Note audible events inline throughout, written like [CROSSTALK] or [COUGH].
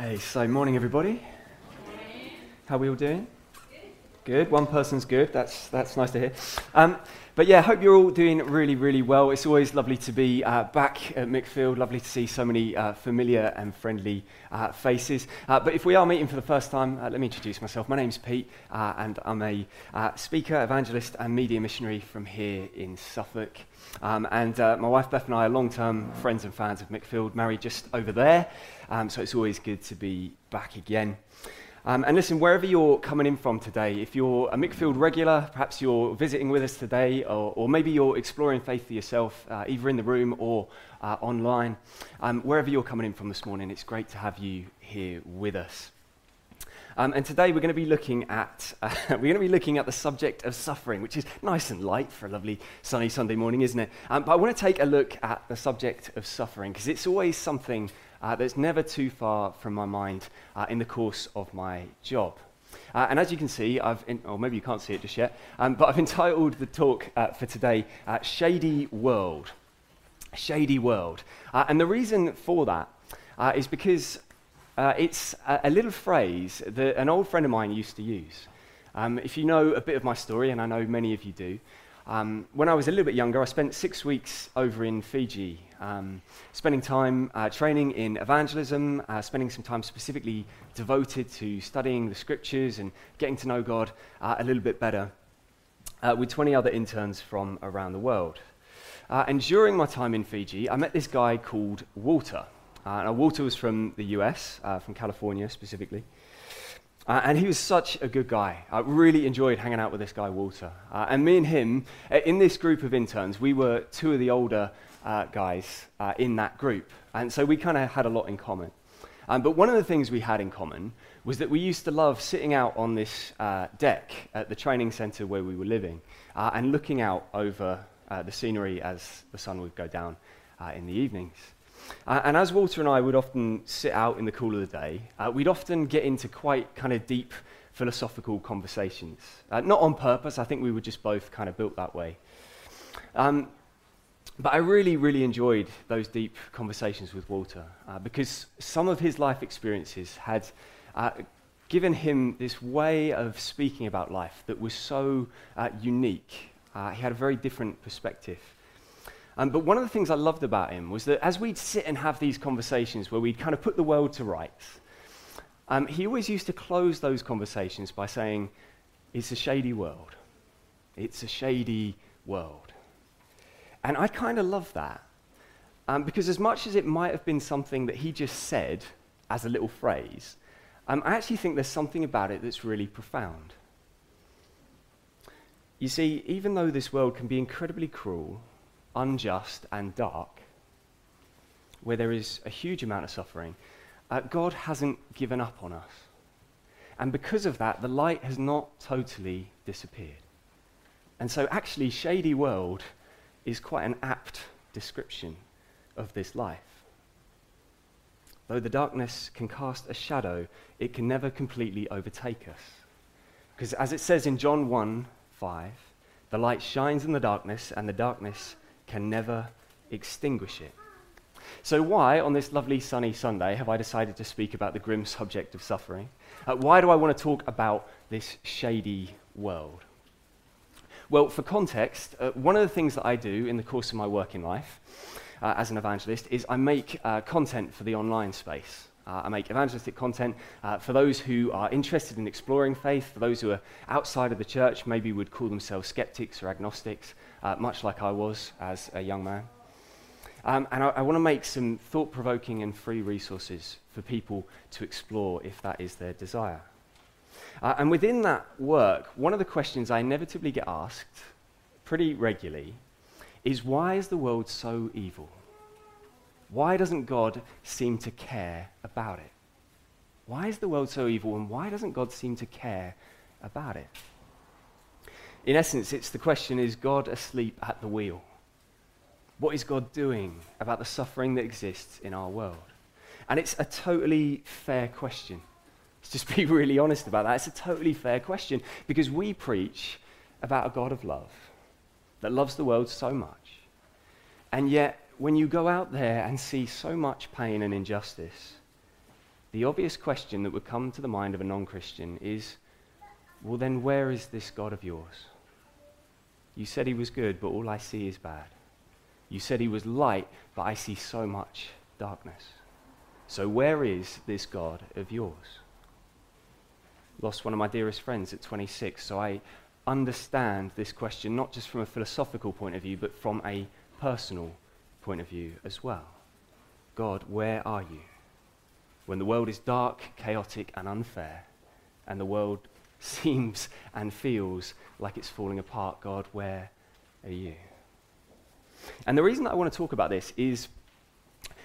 Hey, so morning everybody. How are we all doing? Good. One person's good. That's that's nice to hear. Um, but yeah, hope you're all doing really, really well. It's always lovely to be uh, back at Mickfield. Lovely to see so many uh, familiar and friendly uh, faces. Uh, but if we are meeting for the first time, uh, let me introduce myself. My name's Pete, uh, and I'm a speaker, evangelist, and media missionary from here in Suffolk. Um, and my wife Beth and I are long-term friends and fans of Mickfield. Married just over there, um, so it's always good to be back again. Um, and listen, wherever you're coming in from today, if you're a Mickfield regular, perhaps you're visiting with us today, or, or maybe you're exploring faith for yourself, uh, either in the room or uh, online, um, wherever you're coming in from this morning, it's great to have you here with us. Um, and today we're going to be looking at uh, [LAUGHS] we're going to be looking at the subject of suffering, which is nice and light for a lovely sunny Sunday morning, isn't it? Um, but I want to take a look at the subject of suffering because it's always something uh, that's never too far from my mind uh, in the course of my job. Uh, and as you can see, I've, in, or maybe you can't see it just yet, um, but I've [LAUGHS] entitled the talk uh, for today, uh, Shady World. Shady World. Uh, and the reason for that is because it's a, a, little phrase that an old friend of mine used to use. Um, if you know a bit of my story, and I know many of you do, um, when I was a little bit younger, I spent six weeks over in Fiji, um, spending time uh, training in evangelism, uh, spending some time specifically devoted to studying the scriptures and getting to know God uh, a little bit better uh, with 20 other interns from around the world. Uh, and during my time in Fiji, I met this guy called Walter. Uh, now, Walter was from the US, from California specifically. Uh, and he was such a good guy. I really enjoyed hanging out with this guy, Walter. Uh, and me and him, uh, in this group of interns, we were two of the older uh, guys uh, in that group. And so we kind of had a lot in common. Um, but one of the things we had in common was that we used to love sitting out on this uh, deck at the training center where we were living and looking out over the scenery as the sun would go down in the evenings. Uh, and as Walter and I would often sit out in the cool of the day, uh, we'd often get into quite kind of deep philosophical conversations. Uh, not on purpose, I think we were just both kind of built that way. Um, but I really, really enjoyed those deep conversations with Walter uh, because some of his life experiences had uh, given him this way of speaking about life that was so uh, unique. he had a very different perspective. Um, but one of the things I loved about him was that as we'd sit and have these conversations where we'd kind of put the world to rights, um, he always used to close those conversations by saying, It's a shady world. It's a shady world. And I kind of love that. Um, because as much as it might have been something that he just said as a little phrase, um, I actually think there's something about it that's really profound. You see, even though this world can be incredibly cruel unjust, and dark, where there is a huge amount of suffering, uh, God hasn't given up on us. And because of that, the light has not totally disappeared. And so, actually, Shady World is quite an apt description of this life. Though the darkness can cast a shadow, it can never completely overtake us. Because as it says in John 1 5, the light shines in the darkness, and the darkness can never extinguish it. So, why, on this lovely sunny Sunday, have I decided to speak about the grim subject of suffering? Uh, why do I want to talk about this shady world? Well, for context, uh, one of the things that I do in the course of my working life uh, as an evangelist is I make uh, content for the online space. Uh, I make evangelistic content uh, for those who are interested in exploring faith, for those who are outside of the church, maybe would call themselves skeptics or agnostics, uh, much like I was as a young man. Um, and I, I want to make some thought provoking and free resources for people to explore if that is their desire. Uh, and within that work, one of the questions I inevitably get asked pretty regularly is why is the world so evil? Why doesn't God seem to care about it? Why is the world so evil and why doesn't God seem to care about it? In essence, it's the question is God asleep at the wheel? What is God doing about the suffering that exists in our world? And it's a totally fair question. Let's just [LAUGHS] be really honest about that. It's a totally fair question because we preach about a God of love that loves the world so much. And yet, when you go out there and see so much pain and injustice, the obvious question that would come to the mind of a non Christian is well, then where is this God of yours? You said he was good, but all I see is bad. You said he was light, but I see so much darkness. So where is this God of yours? Lost one of my dearest friends at 26, so I understand this question not just from a philosophical point of view, but from a personal point of view as well. God, where are you? When the world is dark, chaotic, and unfair, and the world [LAUGHS] seems and feels like it's falling apart, God, where are you? And the reason that I want to talk about this is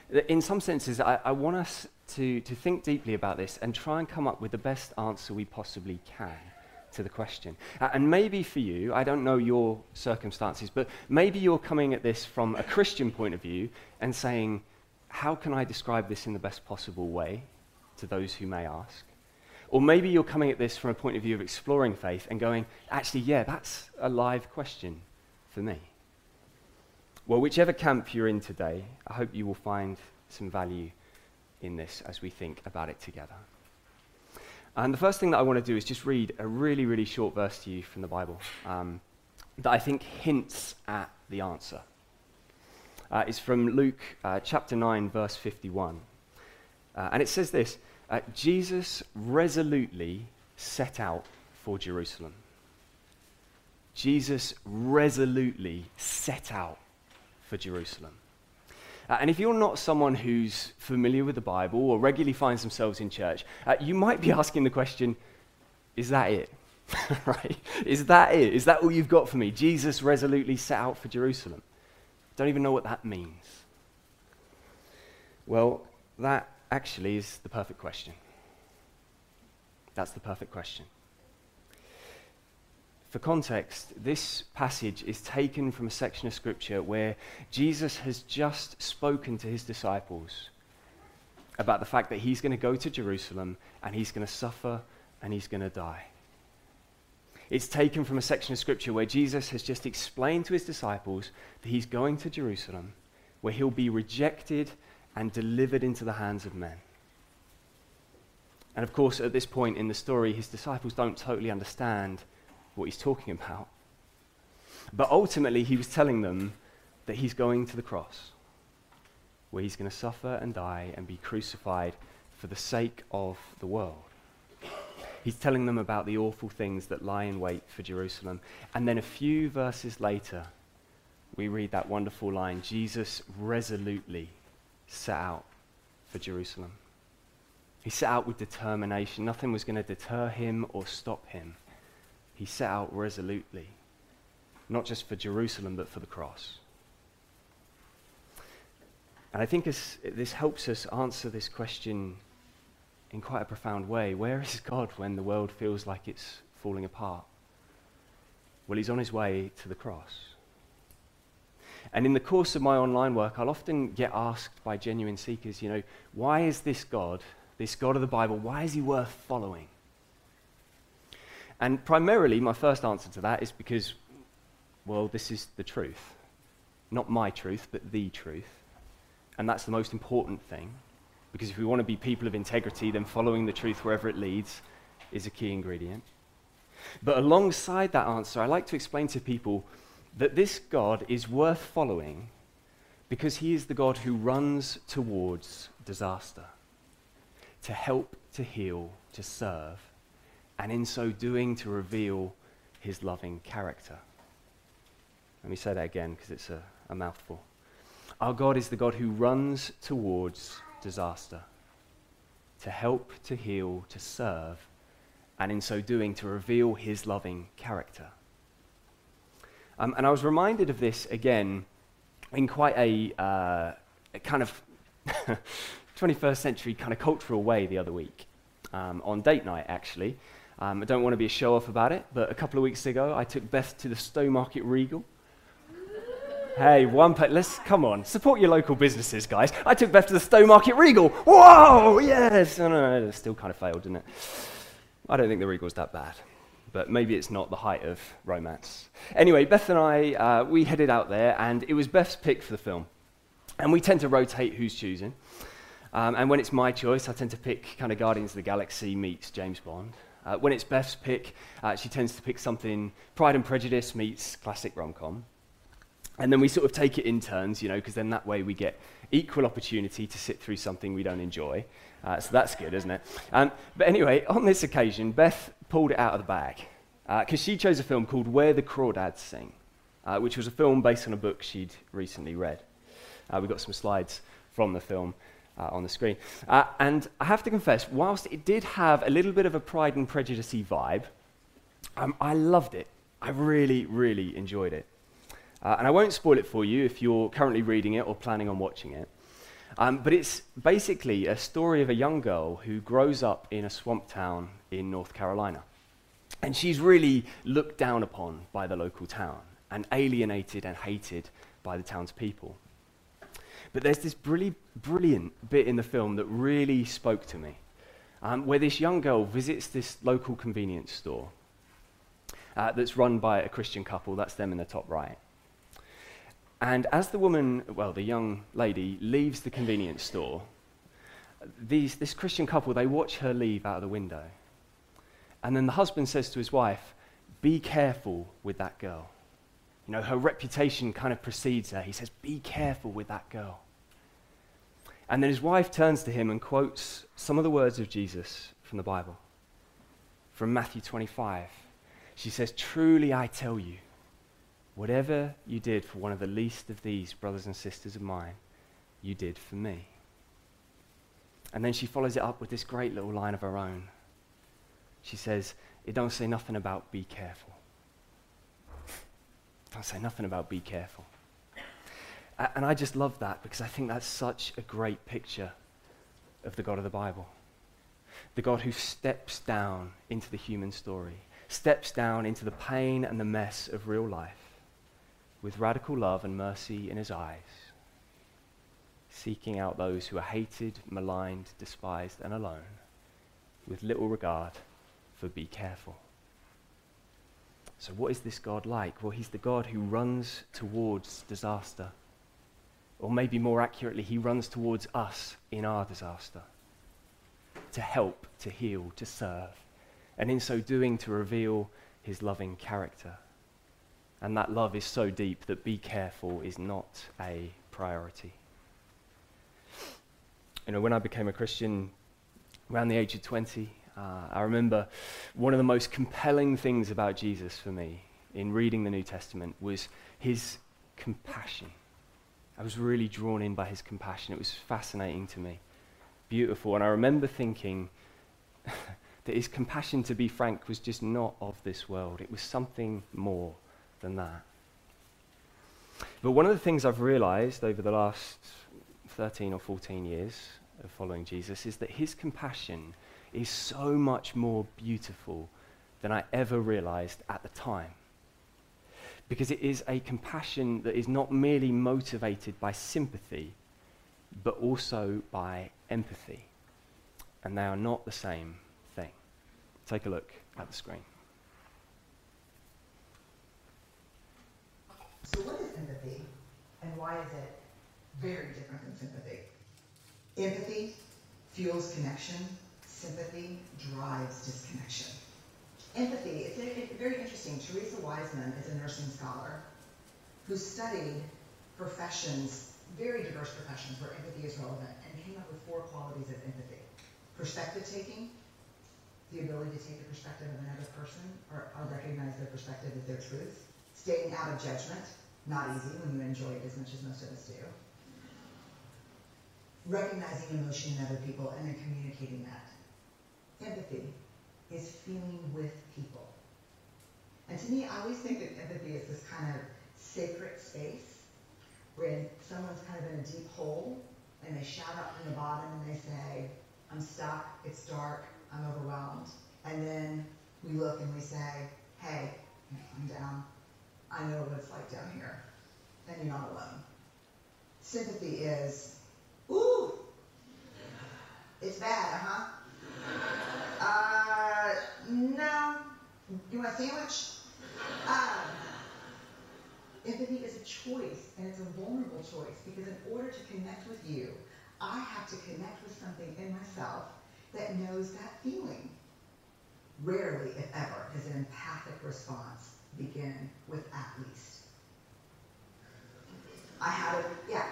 that in some senses, I, I want us to, to think deeply about this and try and come up with the best answer we possibly can to the question. Uh, and maybe for you, I don't know your circumstances, but maybe you're coming at this from a Christian point of view and saying, how can I describe this in the best possible way to those who may ask? Or maybe you're coming at this from a point of view of exploring faith and going, actually, yeah, that's a live question for me. Well, whichever camp you're in today, I hope you will find some value in this as we think about it together. And the first thing that I want to do is just read a really, really short verse to you from the Bible um, that I think hints at the answer. Uh, it's from Luke uh, chapter 9, verse 51. Uh, and it says this uh, Jesus resolutely set out for Jerusalem. Jesus resolutely set out for Jerusalem. Uh, and if you're not someone who's familiar with the Bible or regularly finds themselves in church, uh, you might be [LAUGHS] asking the question is that it? [LAUGHS] right? Is that it? Is that all you've got for me? Jesus resolutely set out for Jerusalem. Don't even know what that means. Well, that actually is the perfect question. That's the perfect question. For context, this passage is taken from a section of Scripture where Jesus has just spoken to his disciples about the fact that he's going to go to Jerusalem and he's going to suffer and he's going to die. It's taken from a section of Scripture where Jesus has just explained to his disciples that he's going to Jerusalem, where he'll be rejected and delivered into the hands of men. And of course, at this point in the story, his disciples don't totally understand what he's talking about. But ultimately, he was telling them that he's going to the cross, where he's going to suffer and die and be crucified for the sake of the world. He's telling them about the awful things that lie in wait for Jerusalem. And then a few verses later, we read that wonderful line Jesus resolutely set out for Jerusalem. He set out with determination. Nothing was going to deter him or stop him he set out resolutely, not just for Jerusalem, but for the cross. And I think this, helps us answer this question in quite a profound way. Where is God when the world feels like it's falling apart? Well, he's on his way to the cross. And in the course of my online work, I'll often get asked by genuine seekers, you know, why is this God, this God of the Bible, why is he worth following? And primarily, my first answer to that is because, well, this is the truth. Not my truth, but the truth. And that's the most important thing. Because if we want to be people of integrity, then following the truth wherever it leads is a key ingredient. But alongside that answer, I like to explain to people that this God is worth following because he is the God who runs towards disaster to help, to heal, to serve, and in so doing to reveal his loving character. Let me say that again because it's a, a mouthful. Our God is the God who runs towards disaster to help, to heal, to serve, and in so doing to reveal his loving character. Um, and I was reminded of this again in quite a, uh, a kind of [LAUGHS] 21st century kind of cultural way the other week um, on date night, actually. Um, I don't want to be a show off about it, but a couple of weeks ago, I took Beth to the Stowmarket Regal. Hey, one pet. Let's come on, support your local businesses, guys. I took Beth to the Stowmarket Regal. Whoa, yes. No, no, no, it still kind of failed, didn't it? I don't think the Regal's that bad, but maybe it's not the height of romance. Anyway, Beth and I, uh, we headed out there, and it was Beth's pick for the film, and we tend to rotate who's choosing. Um, and when it's my choice, I tend to pick kind of Guardians of the Galaxy meets James Bond. Uh, when it's Beth's pick, uh, she tends to pick something Pride and Prejudice meets classic rom com. And then we sort of take it in turns, you know, because then that way we get equal opportunity to sit through something we don't enjoy. Uh, so that's good, isn't it? Um, but anyway, on this occasion, Beth pulled it out of the bag because uh, she chose a film called Where the Crawdads Sing, uh, which was a film based on a book she'd recently read. Uh, we've got some slides from the film uh, on the screen. Uh, and I have to confess, whilst it did have a little bit of a Pride and Prejudice vibe, um, I loved it. I really, really enjoyed it. Uh, and I won't spoil it for you if you're currently reading it or planning on watching it. Um, but it's basically a story of a young girl who grows up in a swamp town in North Carolina. And she's really looked down upon by the local town and alienated and hated by the town's people. But there's this brilliant, brilliant bit in the film that really spoke to me, um, where this young girl visits this local convenience store uh, that's run by a Christian couple. That's them in the top right. And as the woman, well, the young lady, leaves the convenience store, these, this Christian couple, they watch her leave out of the window. And then the husband says to his wife, Be careful with that girl. You know, her reputation kind of precedes her. He says, Be careful with that girl. And then his wife turns to him and quotes some of the words of Jesus from the Bible, from Matthew 25. She says, Truly I tell you, whatever you did for one of the least of these brothers and sisters of mine, you did for me. And then she follows it up with this great little line of her own. She says, It don't say nothing about be careful. Don't say nothing about be careful. And I just love that because I think that's such a great picture of the God of the Bible. The God who steps down into the human story, steps down into the pain and the mess of real life with radical love and mercy in his eyes, seeking out those who are hated, maligned, despised, and alone, with little regard for be careful. So, what is this God like? Well, he's the God who runs towards disaster. Or maybe more accurately, he runs towards us in our disaster to help, to heal, to serve, and in so doing, to reveal his loving character. And that love is so deep that be careful is not a priority. You know, when I became a Christian around the age of 20, uh, I remember one of the most compelling things about Jesus for me in reading the New Testament was his compassion. I was really drawn in by his compassion. It was fascinating to me, beautiful. And I remember thinking [LAUGHS] that his compassion, to be frank, was just not of this world. It was something more than that. But one of the things I've realized over the last 13 or 14 years of following Jesus is that his compassion is so much more beautiful than I ever realized at the time. Because it is a compassion that is not merely motivated by sympathy, but also by empathy. And they are not the same thing. Take a look at the screen. So, what is empathy, and why is it very different than sympathy? Empathy fuels connection sympathy drives disconnection. Empathy, it's, very interesting. Teresa Wiseman is a nursing scholar who studied professions, very diverse professions where empathy is relevant, and came up with four qualities of empathy. Perspective taking, the ability to take the perspective of another person or, or recognize their perspective as their truth. Staying out of judgment, not easy when you enjoy it as much as most of us do. Recognizing emotion in other people and then communicating that feeling with people. And to me, I always think that empathy is this kind of sacred space when someone's kind of in a deep hole and they shout out from the bottom and they say, I'm stuck, it's dark, I'm overwhelmed. And then we look and we say, hey, I'm down. I know what it's like down here. And you're not alone. Sympathy is, ooh, it's bad, huh? Uh, no. You want a sandwich? Uh, empathy is a choice, and it's a vulnerable choice, because in order to connect with you, I have to connect with something in myself that knows that feeling. Rarely, if ever, does an empathic response begin with at least. I have it, yeah.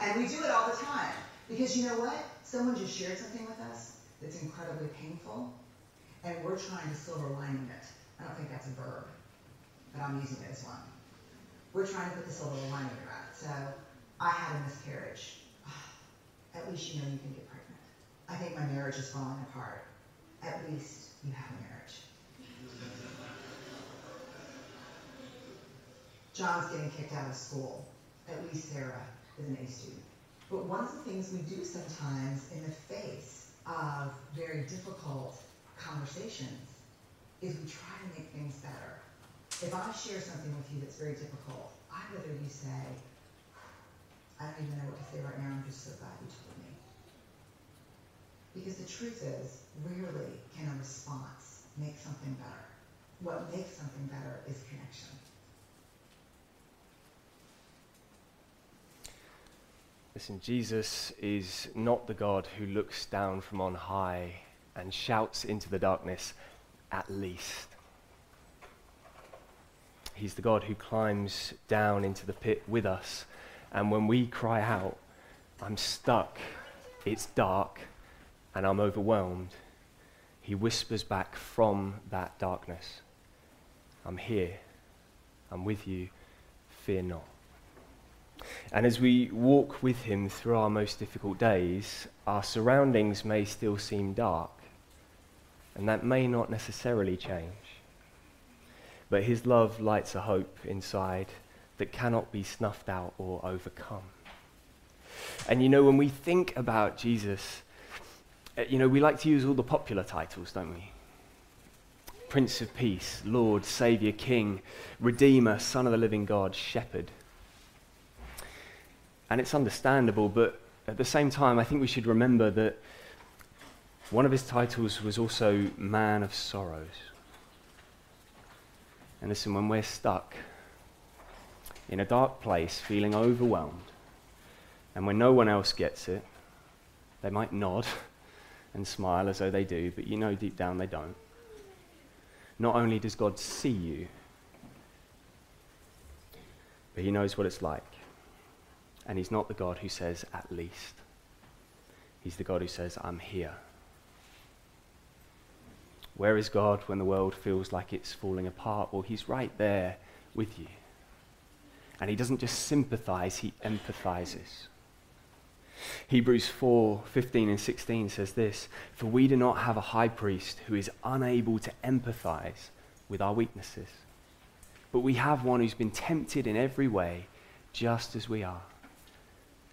And we do it all the time. Because you know what? Someone just shared something with us that's incredibly painful, and we're trying to silver lining it. I don't think that's a verb, but I'm using it as one. We're trying to put the silver lining around it. So I had a miscarriage. [SIGHS] At least you know you can get pregnant. I think my marriage is falling apart. At least you have a marriage. John's getting kicked out of school. At least Sarah is an A student. But one of the things we do sometimes in the face of very difficult conversations is we try to make things better. If I share something with you that's very difficult, I'd rather you say, I don't even know what to say right now, I'm just so glad you told me. Because the truth is, rarely can a response make something better. What makes something better is connection. Listen, Jesus is not the God who looks down from on high and shouts into the darkness, at least. He's the God who climbs down into the pit with us. And when we cry out, I'm stuck, it's dark, and I'm overwhelmed, he whispers back from that darkness, I'm here, I'm with you, fear not. And as we walk with Him through our most difficult days, our surroundings may still seem dark, and that may not necessarily change. But His love lights a hope inside that cannot be snuffed out or overcome. And you know, when we think about Jesus, uh, you know, we like to use all the popular titles, don't we? Prince of Peace, Lord, Savior, King, Redeemer, Son of the Living God, Shepherd. And it's understandable, but at the same time, I think we should remember that one of his titles was also Man of Sorrows. And listen, when we're stuck in a dark place, feeling overwhelmed, and when no one else gets it, they might nod [LAUGHS] and smile as though they do, but you know deep down they don't. Not only does God see you, but He knows what it's like. And He's not the God who says, at least. He's the God who says, I'm here. Where is God when the world feels like it's falling apart? Well, He's right there with you. And He doesn't just sympathize, He empathizes. Hebrews 4 15 and 16 says this For we do not have a high priest who is unable to empathize with our weaknesses, but we have one who's been tempted in every way, just as we are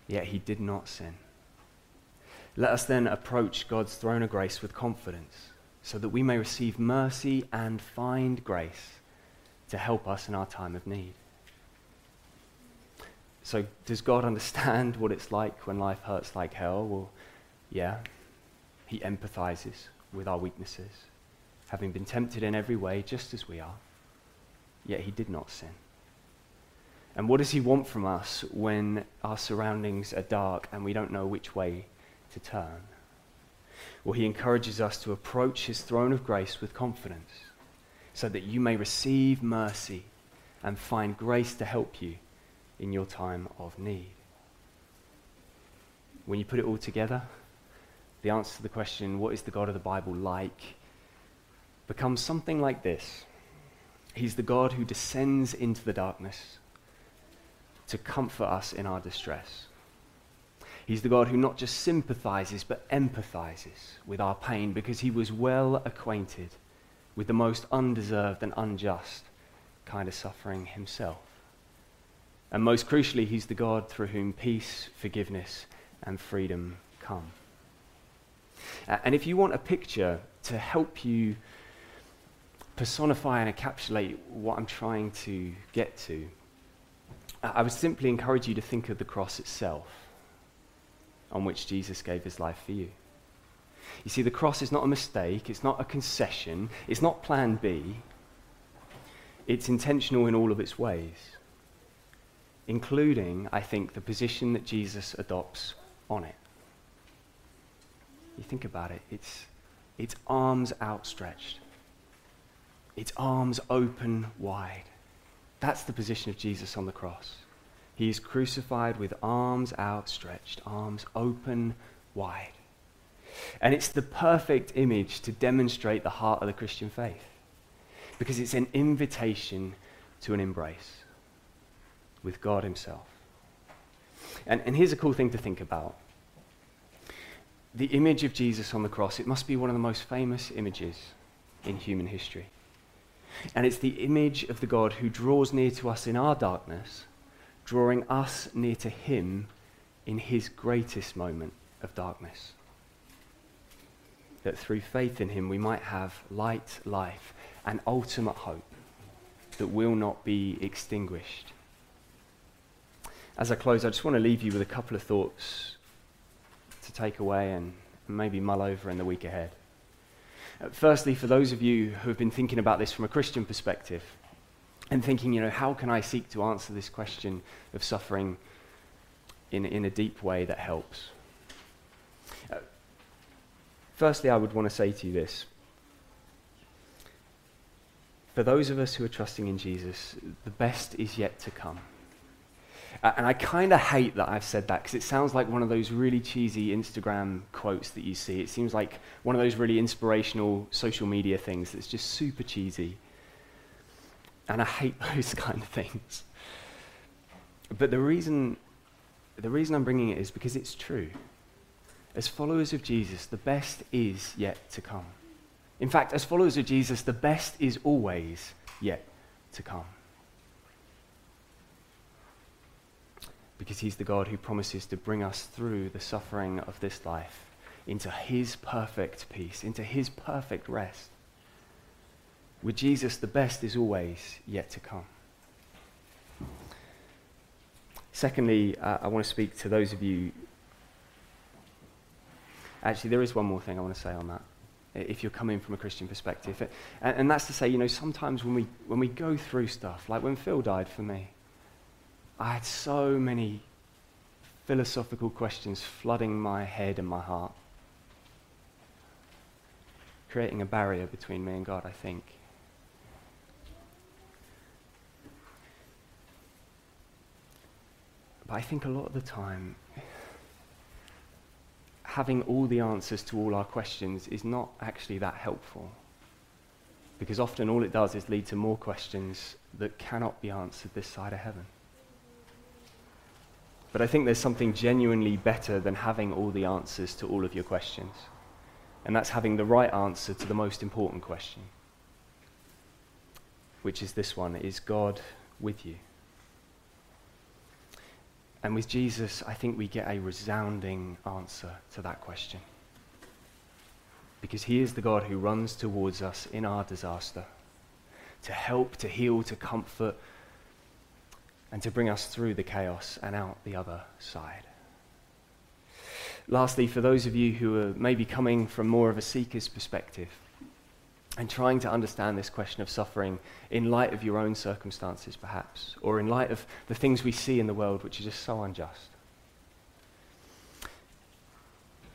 yet he did not sin. Let us then approach God's throne of grace with confidence, so that we may receive mercy and find grace to help us in our time of need. So, does God [LAUGHS] understand what it's like when life hurts like hell? Well, yeah. He empathizes with our weaknesses, having been tempted in every way, just as we are, yet he did not sin. And what does He want from us when our surroundings are dark and we don't know which way to turn? Well, He encourages us to approach His throne of grace with confidence so that you may receive mercy and find grace to help you in your time of need. When you put it all together, the answer to the question, what is the God of the Bible like, becomes something like this He's the God who descends into the darkness to comfort us in our distress. He's the God who not just sympathizes, but empathizes with our pain because he was well acquainted with the most undeserved and unjust kind of suffering himself. And most crucially, he's the God through whom peace, forgiveness, and freedom come. And if you want a picture to help you personify and encapsulate what I'm trying to get to, I would simply encourage you to think of the cross itself on which Jesus gave his life for you. You see, the cross is not a mistake, it's not a concession, it's not plan B. It's intentional in all of its ways, including, I think, the position that Jesus adopts on it. You think about it, it's, it's arms outstretched, it's arms open wide. That's the position of Jesus on the cross. He is crucified with arms outstretched, arms open wide. And it's the perfect image to demonstrate the heart of the Christian faith because it's an invitation to an embrace with God Himself. And, and here's a cool thing to think about the image of Jesus on the cross, it must be one of the most famous images in human history. And it's the image of the God who draws near to us in our darkness, drawing us near to Him in His greatest moment of darkness. That through faith in Him we might have light, life, and ultimate hope that will not be extinguished. As I close, I just want to leave you with a couple of thoughts to take away and maybe mull over in the week ahead. Firstly, for those of you who have been thinking about this from a Christian perspective and thinking, you know, how can I seek to answer this question of suffering in, in a deep way that helps? Uh, firstly, I would want to say to you this. For those of us who are trusting in Jesus, the best is yet to come. And I kind of hate that I've said that because it sounds like one of those really cheesy Instagram quotes that you see. It seems like one of those really inspirational social media things that's just super cheesy. And I hate [LAUGHS] those kind of things. But the reason, the reason I'm bringing it is because it's true. As followers of Jesus, the best is yet to come. In fact, as followers of Jesus, the best is always yet to come. because he's the God who promises to bring us through the suffering of this life into his perfect peace, into his perfect rest. With Jesus, the best is always yet to come. Secondly, uh, I want to speak to those of you. Actually, there is one more thing I want to say on that. If you're coming from a Christian perspective, and, and that's to say, you know, sometimes when we when we go through stuff, like when Phil died for me, I had so many philosophical questions flooding my head and my heart, creating a barrier between me and God, I think. But I think a lot of the time, having all the answers to all our questions is not actually that helpful. Because often all it does is lead to more questions that cannot be answered this side of heaven. But I think there's something genuinely better than having all the answers to all of your questions. And that's having the right answer to the most important question, which is this one Is God with you? And with Jesus, I think we get a resounding answer to that question. Because he is the God who runs towards us in our disaster to help, to heal, to comfort, and to bring us through the chaos and out the other side. Lastly, for those of you who are maybe coming from more of a seeker's perspective and trying to understand this question of suffering in light of your own circumstances, perhaps, or in light of the things we see in the world which are just so unjust.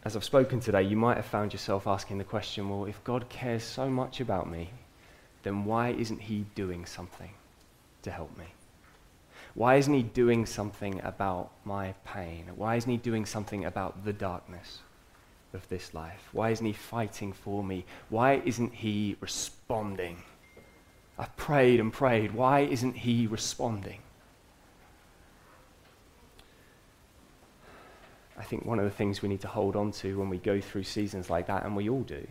As I've spoken today, you might have found yourself asking the question well, if God cares so much about me, then why isn't He doing something to help me? Why isn't he doing something about my pain? Why isn't he doing something about the darkness of this life? Why isn't he fighting for me? Why isn't he responding? I've prayed and prayed. Why isn't he responding? I think one of the things we need to hold on to when we go through seasons like that, and we all do,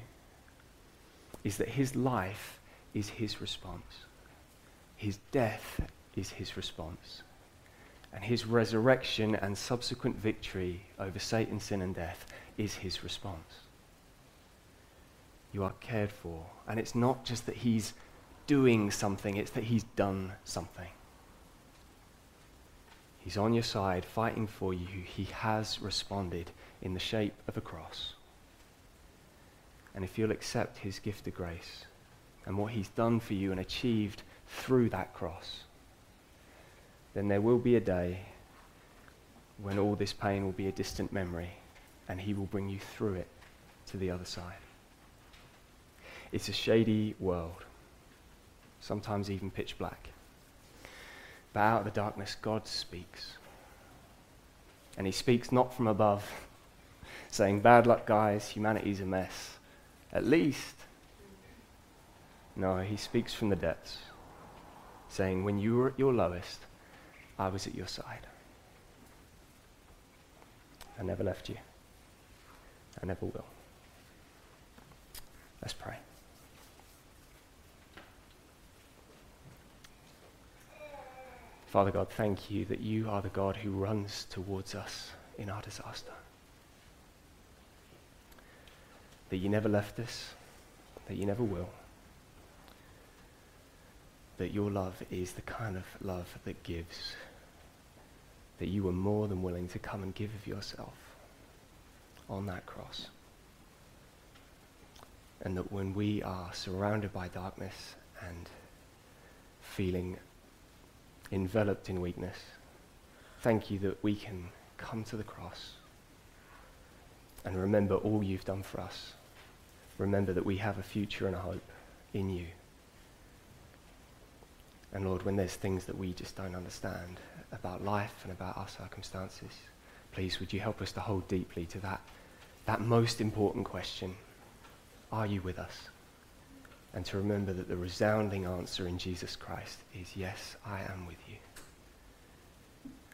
is that his life is his response. His death is his response. And his resurrection and subsequent victory over Satan, sin, and death is his response. You are cared for. And it's not just that he's doing something, it's that he's done something. He's on your side, fighting for you. He has responded in the shape of a cross. And if you'll accept his gift of grace and what he's done for you and achieved through that cross, then there will be a day when all this pain will be a distant memory and He will bring you through it to the other side. It's a shady world, sometimes even pitch black. But out of the darkness, God speaks. And he speaks not from above, [LAUGHS] saying, Bad luck, guys, humanity's a mess. At least. No, he speaks from the depths, saying, When you were at your lowest, I was at your side. I never left you. I never will. Let's pray. Father God, thank you that you are the God who runs towards us in our disaster. That you never left us, that you never will. That your love is the kind of love that gives. That you were more than willing to come and give of yourself on that cross. And that when we are surrounded by darkness and feeling enveloped in weakness. Thank you that we can come to the cross and remember all you've done for us. Remember that we have a future and a hope in you. And Lord, when there's things that we just don't understand about life and about our circumstances, please would you help us to hold deeply to that, that most important question Are you with us? and to remember that the resounding answer in Jesus Christ is yes, I am with you.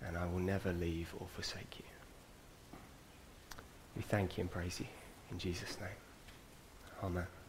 And I will never leave or forsake you. We thank you and praise you in Jesus' name. Amen.